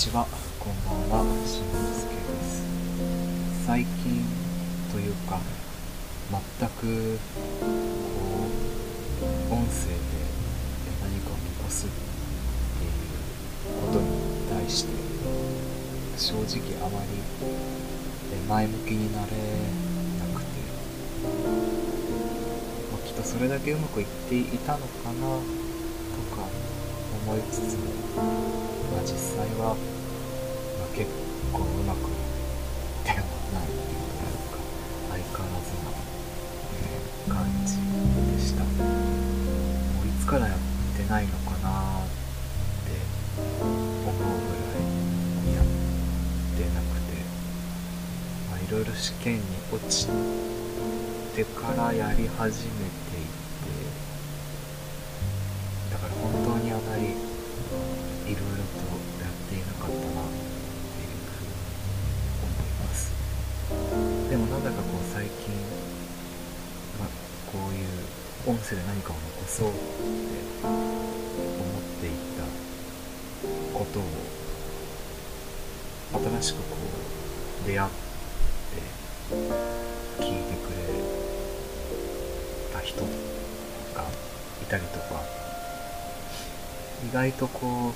ちは、こんばんは、しんのすけです。最近というか、全くこう音声で何かを残すっていうことに対して、正直あまり前向きになれなくて、まあ、きっとそれだけうまくいっていたのかなとか思いつつも、まあ、実際は、うまくいってはないというか相変わらずな、え感じでした。もういつからやってないのかなって思うぐらいやってなくて、まあ、いろいろ試験に落ちてからやり始めていてだから本当にあまりいろいろとやっていなかったなでもなんだかこう最近、まあ、こういう音声で何かを残そうって思っていたことを新しくこう出会って聞いてくれた人がいたりとか意外とこ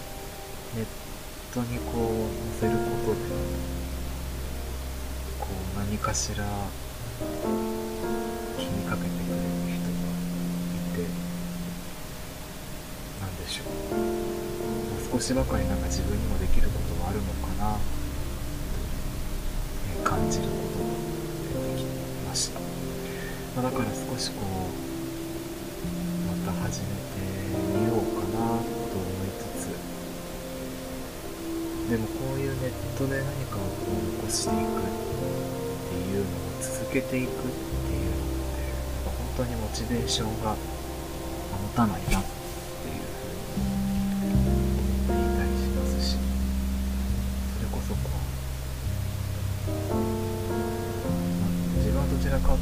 うネットにこう載せることで何かしら気にかけてくれる人がいてなんでしょう。もう少しばかりなんか自分にもできることはあるのかなと、え感じることが出てきました、まあ、だから少しこうまた始めてみようかなと思いつつでもこういうネットで何かをこう残していく。いうのを続けていくっていうのって本当にモチベーションが持たないなっていうふうに思っていたりしますしそれこそこう、自分はどちらかっ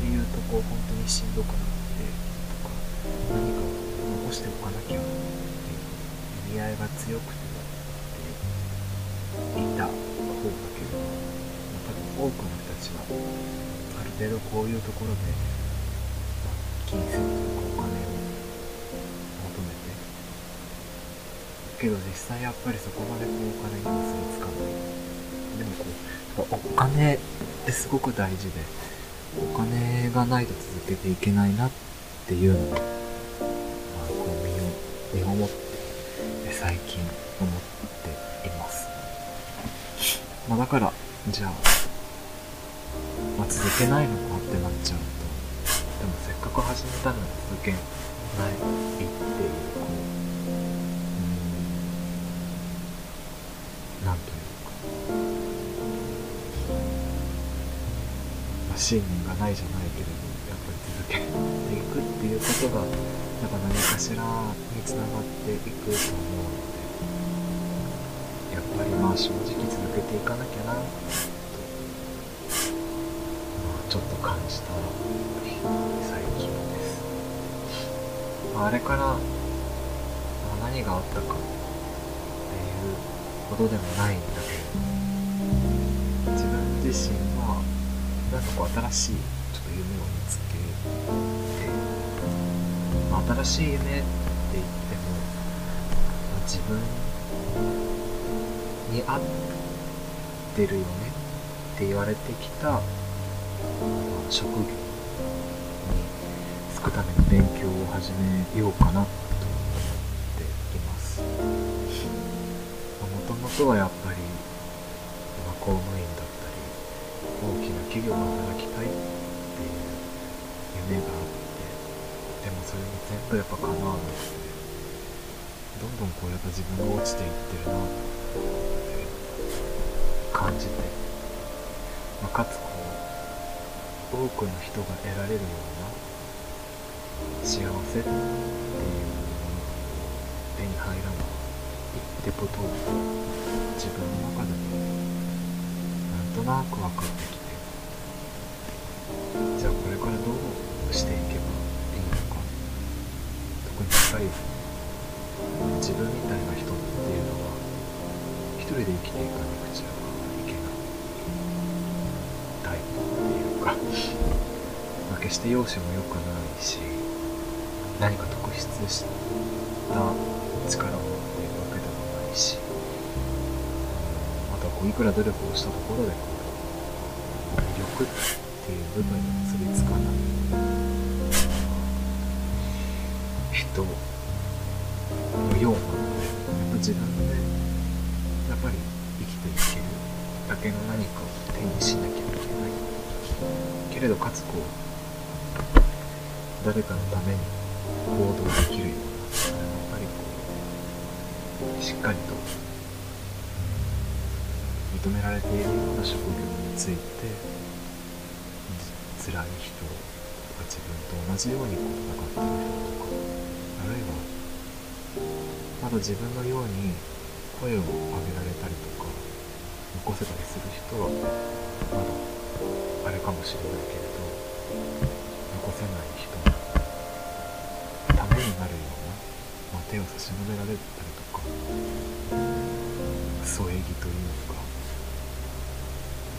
ていうとこう本当にしんどくなって程度こういうところで、ま金銭とかお金を求めて。けど実際やっぱりそこまでこうお金に結びつかない。でもこうお金ってすごく大事でお金がないと続けていけないなっていうのを、まあ、こう身を身をもって最近思っています。まあだからじゃ、あ、続けないのかってなっちゃうとでもせっかく始めたのに続けないっていうこううんなんというか、まあ、信念がないじゃないけれどやっぱり続けていくっていうことがやっぱ何かしらにつながっていくと思うのでやっぱりまあ正直続けていかなきゃなと、まあ、ちょっと感じた最近です、まあ、れから、何があったかっていうことでもないんだけど自分自身はなんかこう新しいちょっと夢を見つけて、まあ、新しい夢って言っても、まあ自分に合ってるよねって言われてきた、職業に就くための勉強を始めようかなと思っています。もともとはやっぱり、公務員だったり大きな企業で働きたいっていう夢があってでもそれに全部やっぱ叶わなくてどんどんこうやっぱ自分が落ちていってるなって感じて、まあ、かつこう多くの人が得られるような幸せっていうものが手に入らないってことを自分の中でもなんとなく分かってきてじゃあこれからどうしていけばいいのか。特にやっぱり自分みたいな人っていうのは一人で生きていくちゃいまあ、決して容姿も良くないし何か特筆した力を持っているわけでもないしあとはこういくら努力をしたところで魅力っていう部分に結びつかない。人のようなのでやっぱ自分でやっぱり生きていけるだけの何かを手にしなきゃ。いけれどかつこう誰かのために行動できるようなやっぱりこうしっかりと認められているような職業について辛い人が自分と同じようにこう戦っている人とかあるいはまだ自分のように声を上げられたりとか残せたりする人はまだあれかもしれないけれど残せない人のためになるような、まあ、手を差し伸べられたりとか添え木というか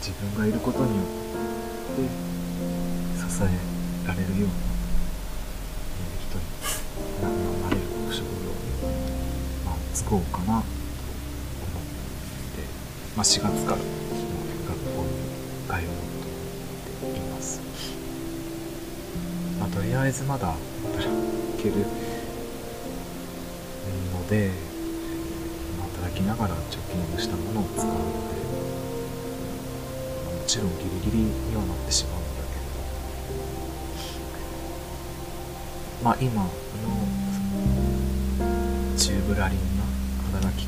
自分がいることによって支えられるような人にななれる職業に、まあ、就こうかなと思って、まあ、4月から学校に通う。まあ、とりあえずまだ働けるので、まあ、働きながら貯金をしたものを使うので、まあもちろんギリギリにはなってしまうんだけれどまあ今ののチューブラリンな働き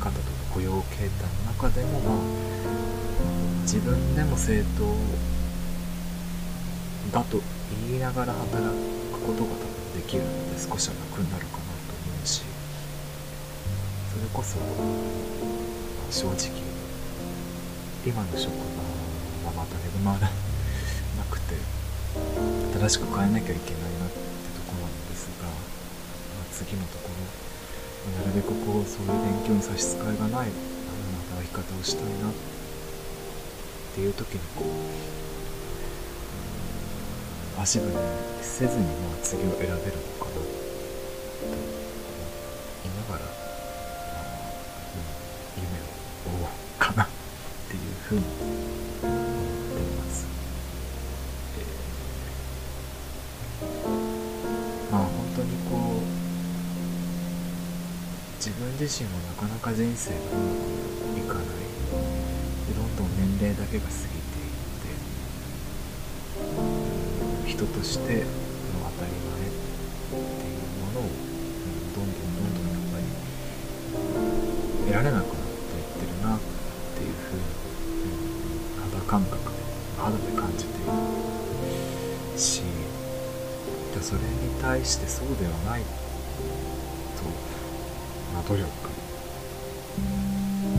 方とか雇用形態の中でもまあ自分でも正当だと言いながら働くことが多分できるので少しは楽になるかなと思うしそれこそ正直今の職場はまた恵まなくて新しく変えなきゃいけないなってとこなんですが、まあ、次のところなるべくこうそういう勉強に差し支えがないあの働き方をしたいなっていう時にこう足踏みせずにまあ次を選べるのかなと思いながら、まあうん、夢を追おうかなっていうふうに思っています。えーまあ本当にこう自分自身もなかなか人生がうまくいかないどんどん年齢だけが過ぎ人としての当たり前っていうものをうんどんどんどんどんやっぱり得られなくなっていってるなっていうふうに、うん肌感覚で肌で感じているしでそれに対してそうではないと、まあ、努力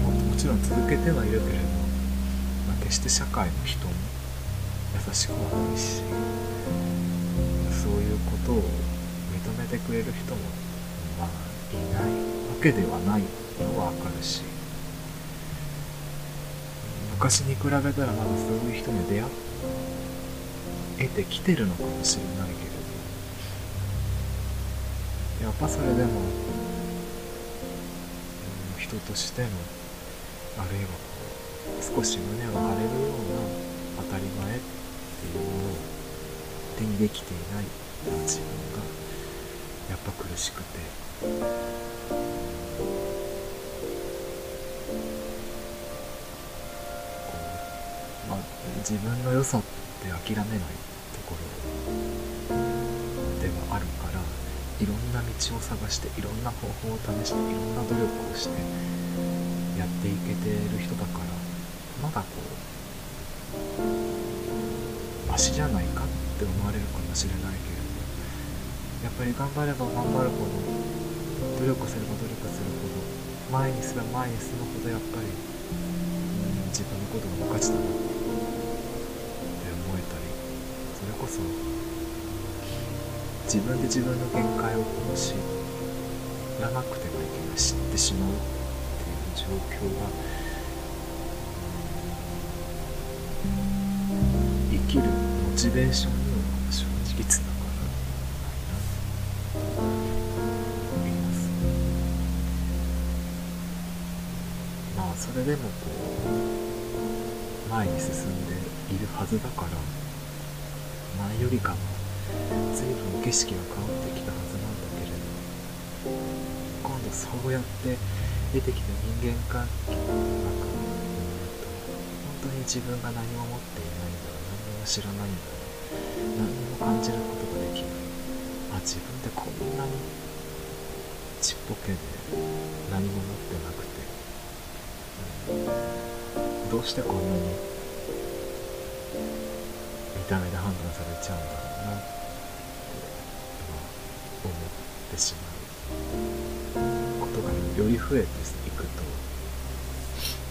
ももちろん続けてはいるけれど、まあ、決して社会も人も優しくはないしいうことを認めてくれる人もまあいないわけではないのはわかるし昔に比べたらまだそういう人に出会えてきてるのかもしれないけれどやっぱそれでも、人としてのあるいは少し胸を張れるような当たり前っていうものを手にできていない自分がやっぱ苦しくて。こう、まあ、自分の良さって諦めないところではあるからいろんな道を探していろんな方法を試していろんな努力をしてやっていけてる人だからまだこうマシじゃないかって思われるかもしれないけどっぱり頑張れば頑張るほど努力すれば努力するほど前にすれば前に進むほどやっぱり、うん、自分のことが無価値だなって思えたりそれこそ自分で自分の限界を知らなくてはいけない知ってしまうっていう状況が生きるモチベーションにでもこう前に進んでいるはずだから前よりかは随分景色が変わってきたはずなんだけれど今度そうやって出てきた人間関係の中にと本当に自分が何も持っていないんだ何も知らないんだ何も感じることができない。あ自分ってこんなにちっぽけで何も持ってなくて、どうしてこんなに見た目で判断されちゃうんだろうなって思ってしまうことがより増えていくと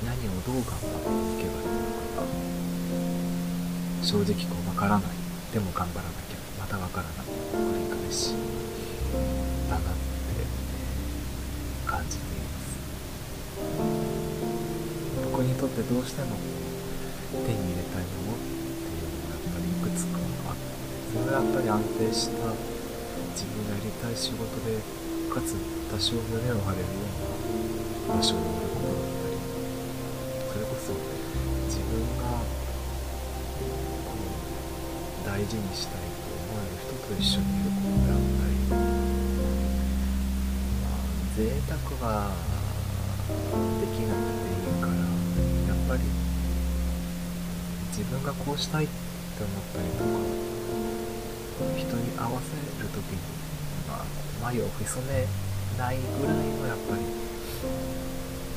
何をどう頑張っていけばいいのかが正直こう分からない。でも頑張らなきゃ。また分からない繰り返しだなって。僕にとってどうしても手に入れたいものっていうのがやっぱりいくつかあって。それはやっぱり安定した自分がやりたい仕事でかつ多少胸を張れるような場所にいることだったりそれこそ自分がこう大事にしたいと思える人と一緒にいることであったりまあ贅沢はできないぱり自分がこうしたいって思ったりとか人に合わせる時に、まあ、眉を潜めないぐらいのやっぱり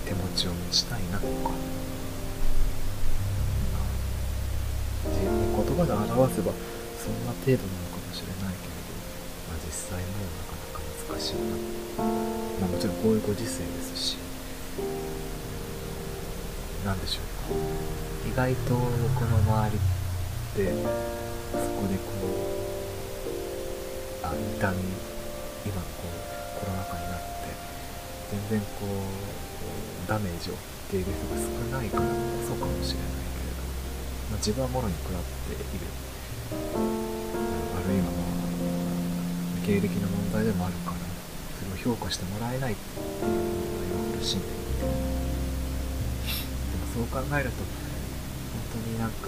手持ちを持ちたいなとか、自分で言葉で表せばそんな程度なのかもしれないけれど、まあ、実際もうなかなか難しいな、まあ、もちろんこういうご時世ですし何でしょうか。意外と僕の周りってそこでこうあ痛み今こうコロナ禍になって全然こうダメージを負っている人が少ないからこそかもしれないけれど、まあ、自分はもろに食らっている。あるいはまあ経歴の問題でもあるからそれを評価してもらえないっていうのが今苦しんでいてそう考えると本当になんか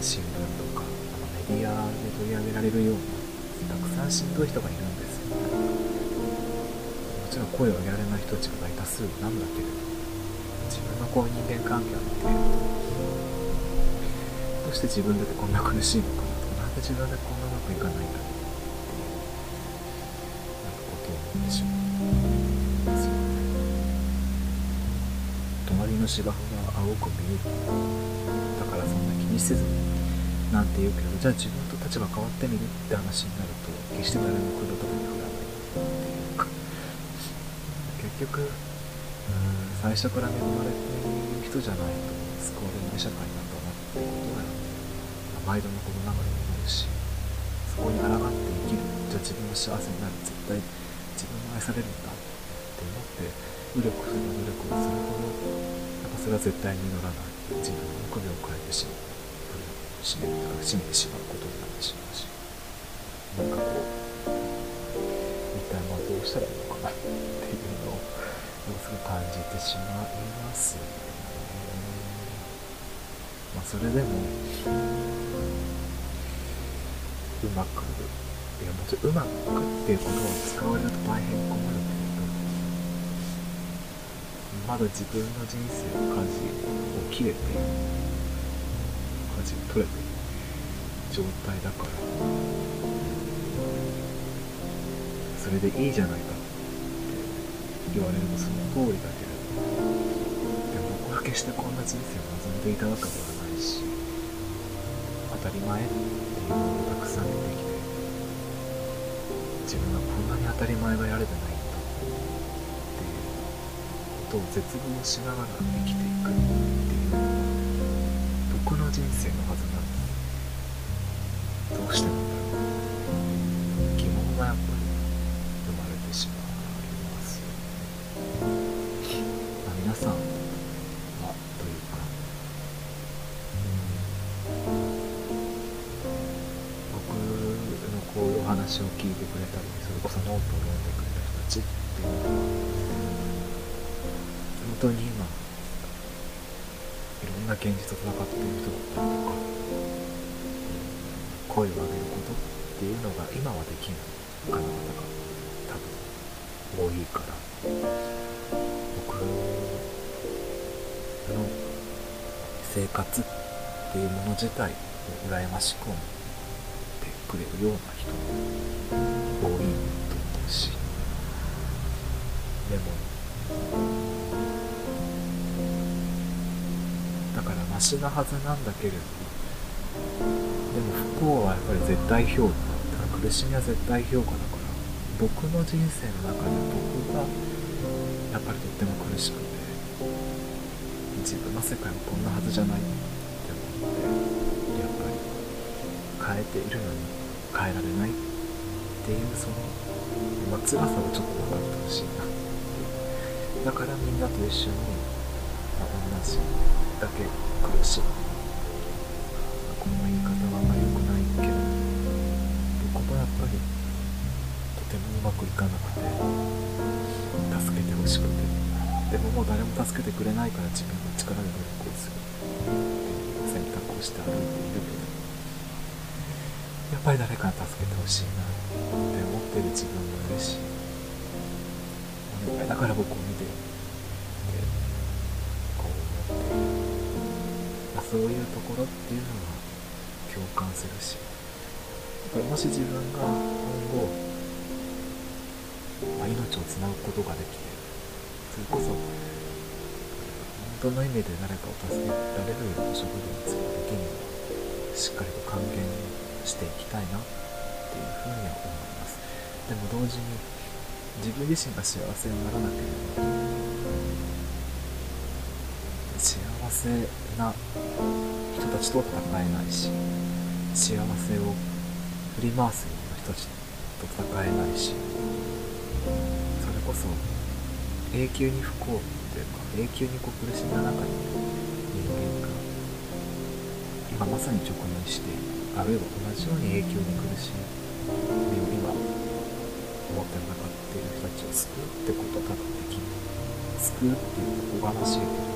新聞とかメディアで取り上げられるようなたくさんしんどい人がいるんですよ。もちろん声を上げられない人たちが大多数なんだけれど自分のこう人間関係を見ているとどうして自分だってこんな苦しいのかなとなんで自分でこんなうまくいかないんだろう。芝生が青く見えるだからそんな気にせずになんて言うけどじゃあ自分と立場変わってみるって話になると決して誰も来るとこに振らないっていうか結局うん最初から恵まれている人じゃないと救われない社会なんだなっていうことが毎度のことながらに思うしそこに抗って生きるじゃあ自分が幸せになる絶対自分が愛されるんだって思って努力す。れば努力をす。るほどそれは絶対に実らない。自分の首を変えてしまう閉め閉めてしまうことになってしまうし。なんかこう一体まあどうしたらいいのかなっていうのをすごく感じてしまいますね。まあそれでもうまくいやもちろんうまくっていうことを使われると大変困るけれどまだ自分の人生の舵を切れて舵を取れてる状態だから。それでいいじゃないかって言われるとその通りだけど。でも僕は決してこんな人生を望んでいたわけではないし。当たり前っていうものをたくさん出てきて。自分はこんなに当たり前がやれてないんだっていうこと絶望しながら生きていくっていう僕の人生のはずなんです。どうしてなんだろうって疑問がやっぱり生まれてしまいますよ。ね、まあ、皆さんはというか僕のこういうお話を聞いてくれたりそれこそノートを読んでくれた人たちっていうのは当に今いろんな現実と戦っている人だったりとか声を上げることっていうのが今はできない方々が多分多いから。僕の生活っていうもの自体を羨ましく思ってくれるようなだからマシなはずなんだけれどでも不幸はやっぱり絶対評価だから苦しみは絶対評価だから僕の人生の中で僕がやっぱりとっても苦しくて自分の世界はこんなはずじゃないって思ってやっぱり変えているのに変えられないっていうその、まあ、辛さをちょっと分かってほしいなってだからみんなと一緒に、まあ、同じ。だけ苦しむこの言い方はあんまり良くないけど僕もやっぱりとてもうまくいかなくて助けてほしくてでももう誰も助けてくれないから自分の力で努力をするっていう選択をして歩いているけどやっぱり誰かに助けてほしいなって思ってる自分もいるしだから僕を見てそういうところっていうのは共感するしもし自分が今後、まあ、命をつなぐことができてそれこそ本当の意味で誰かを助けられるような職業について的にはしっかりと還元していきたいなっていうふうには思います。でも同時に自分自身が幸せにならなければせな人たちと戦えないし幸せを振り回すような人たちと戦えないしそれこそ永久に不幸というか永久にこう苦しみの中にいる人間が今まさに直面してあるいは同じように永久に苦しみを今思って戦っている人たちを救うってことは多分できない。救うっていうのはおこがましいけど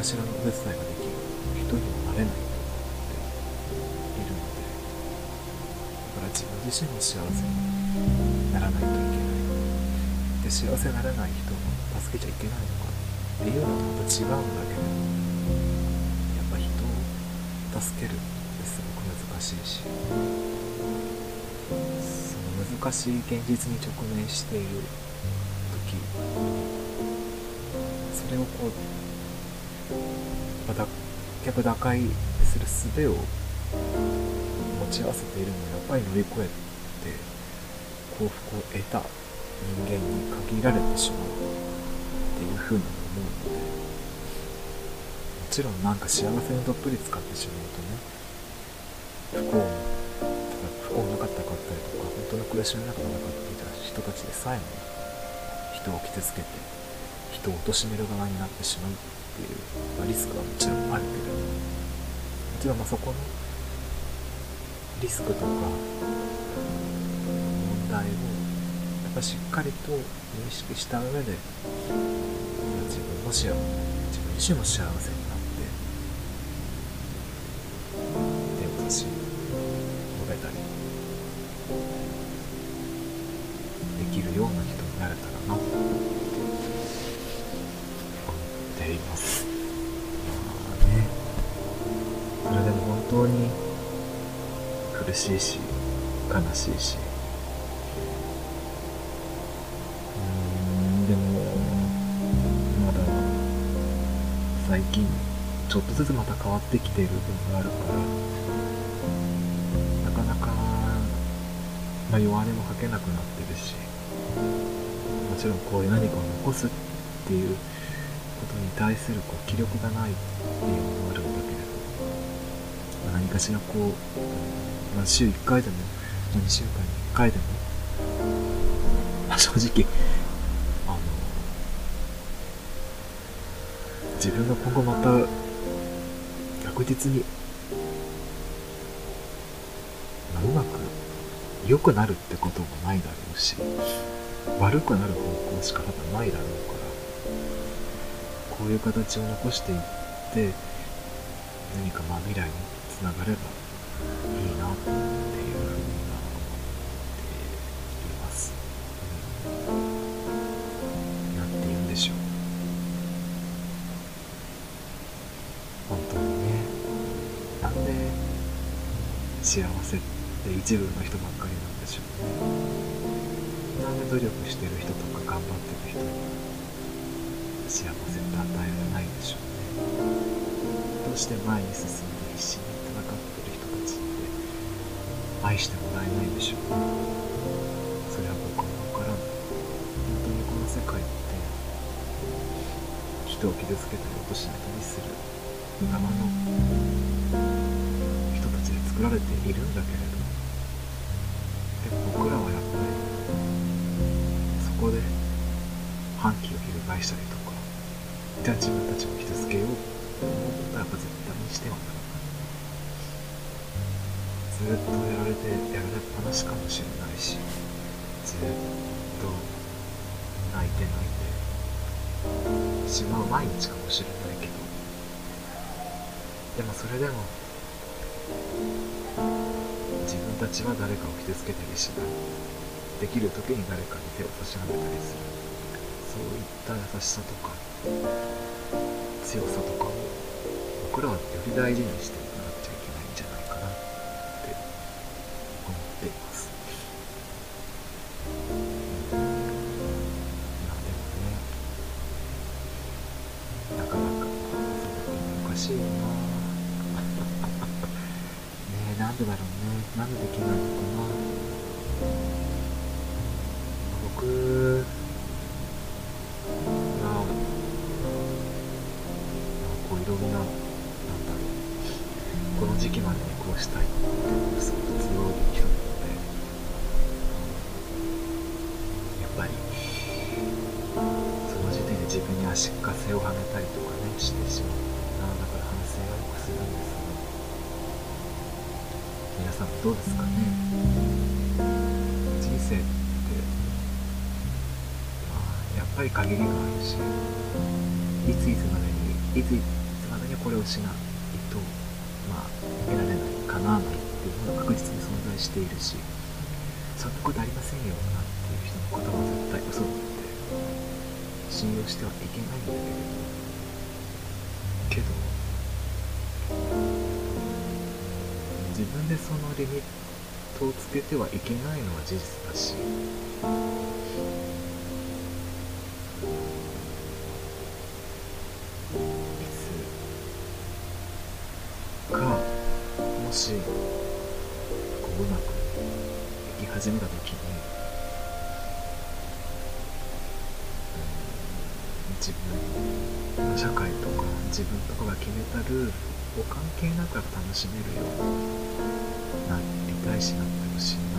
かしらのお手伝いができる。人にもなれないと思っているのでだから自分自身も幸せにならないといけない。で幸せになれない人を助けちゃいけないのかっていうのはまた違うんだけどやっぱ人を助けるってすごく難しいし。その難しい現実に直面している時それをこう脱却打開する術を持ち合わせているのはやっぱり乗り越えて幸福を得た人間に限られてしまうっていうふうに思うのでもちろんなんか幸せにどっぷり使ってしまうとね不幸不幸なかったかったりとか本当の暮らしの中でなかっていた人たちでさえも人を傷つけて人を貶める側になってしまうっていう、まあ、リスクはもちろんあるけれど。もちろんまあそこのリスクとか問題をやっぱしっかりと認識した上で自分も幸せ自分自身も幸せにしいし。うんでもまだ最近ちょっとずつまた変わってきている部分があるからなかなか、まあ、弱音も吐けなくなってるしもちろんこういう何かを残すっていうことに対するこう気力がないっていうのもあるんだけれど、まあ、何かしらこう、まあ、週1回でも、あ、2週間に1回でも、まあ、正直あの自分が今後また確実に、まあ、うまく良くなるってこともないだろうし悪くなる方向しか多分ないだろうからこういう形を残していって何かまあ未来につながればいいなっていうふ幸せって一部の人ばっかりなんでしょうね。なんで努力してる人とか頑張ってる人に幸せって与えられないでしょうね。どうして前に進んで必死に戦ってる人たちって愛してもらえないでしょうねそれは僕も分からない本当にこの世界って人を傷つけたり落としめたりする側の作られているんだけれどでも僕らはやっぱりそこで反旗を翻したりとかじゃあ自分たちを傷つけようと思ったらやっぱ絶対にしてはならないずっとやられてやられっぱなしかもしれないしずっと泣いて泣いてしまう毎日かもしれないけどでもそれでも自分たちは誰かを傷つけたりしない。できる時に誰かに手を差し伸べたりする。そういった優しさとか強さとかを僕らはより大事にしていろんなこの時期までにこうしたいっていうのをすごく都合い人なのでやっぱりその時点で自分に足かせをはめたりとかねしてしまう。なだから反省はよくするんですが皆さんどうですかね？人生ってまあやっぱり限りがあるしいついつまでにいついつこれをしないとまあ得られない叶わないっていうものが確実に存在しているしそんなことありませんよなんていう人の言葉は絶対嘘だって信用してはいけないんだけれどけど自分でそのリミットをつけてはいけないのは事実だししこううまくいき始めた時に、うん、自分社会とか自分とかが決めたルールを関係なく楽しめるようになりたいしなってほしい。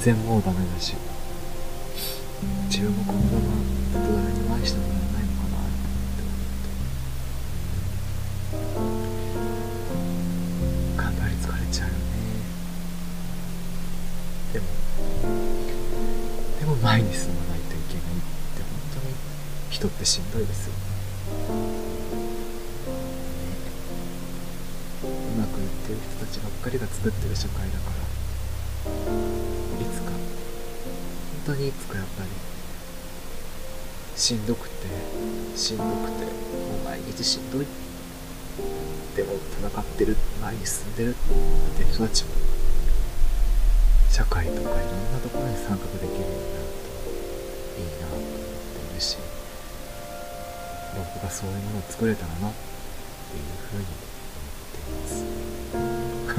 然もうダメだし。自分もこのまま誰にも愛してもらえないのかなって思うと頑張り疲れちゃうよねでもでも前に進まないといけないって本当に人ってしんどいですよねうまくいってる人たちばっかりが作ってる社会だから当にいつかやっぱり。しんどくてしんどくてもう毎日しんどい。でも戦ってる前に進んでる。って人たちも社会とかいろんなところに参画できるようになるといいなと思っているし僕がそういうものを作れたらなっていうふうに思っています。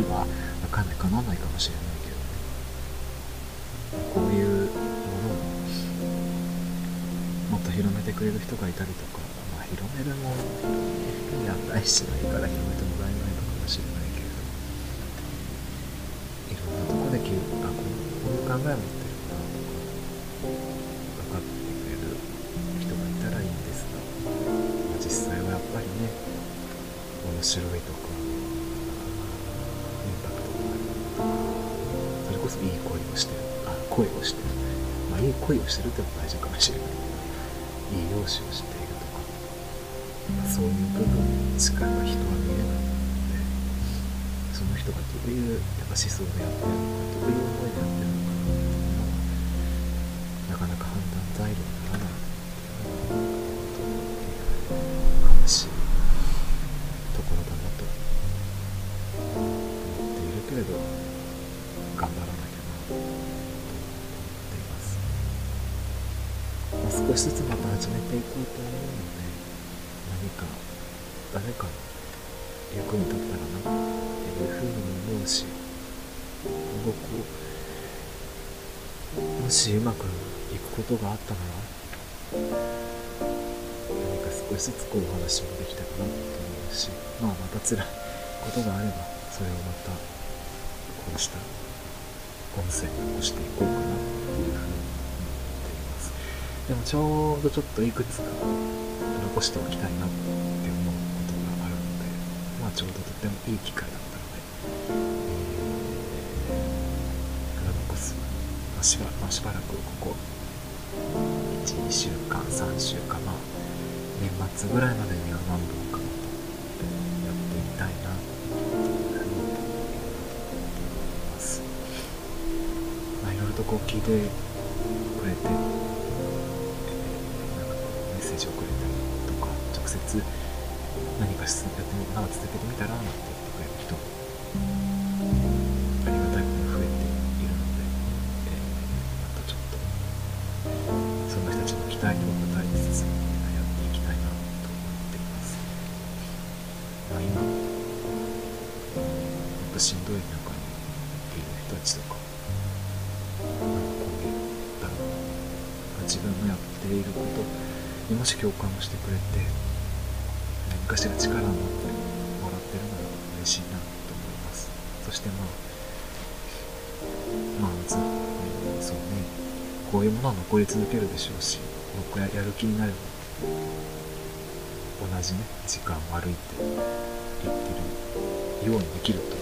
まあわかんない。かなわないかもしれないけどね。と広めてくれる人がいたりとか、まあ、広めるものに値しないから広めてもらえないのかもしれないけれどいろんなとこできあこういう考えを持ってるんだとか分かってくれる人がいたらいいんですが、まあ、実際はやっぱりね面白いとかインパクトがあるとかそれこそいい声をしてるあ声をしてるまあい。い声をしてるってのは大事かもしれない。いい容姿をしているとか、そういう部分に近い人は見えないのでその人がどういうやっぱ思想でやってるのかどういう思いでやってるのかなっていうのはなかなか判断材料にならない。少しずつまた始めていこうと思うので何か誰かの役に立ったらなっていうふうにも思うし今後こうもしうまくいくことがあったなら何か少しずつこうお話もできたかなと思うしまあまた辛いことがあればそれをまたこうした音声に残していこうかなっていうふうにでもちょうどちょっといくつか残しておきたいなって思うことがあるのでまあちょうどとってもいい機会だったので、えー、残す、まあ、しばまあ、しばらくここ12週間3週間まあ年末ぐらいまでには何本かまたやってみたいなというふうに思います。まあいろいろとこう聞いてくれて、何かやってみなんか続けてみたらなんて言ってくれる人もありがたいことに増えているので、えー、またちょっとその人たちの期待にも応えつつやっていきたいなと思っています。まあ、今、ほんとしんどい中にいる人たちとか、なんかこういう、だろうな、自分のやっていることにもし共感をしてくれて、かしら力になってもらってるなら嬉しいなと思います。そしてまあ、まあ、ずっと、そうね、こういうものは残り続けるでしょうし僕ややる気になれば同じね時間を歩いていってるようにできると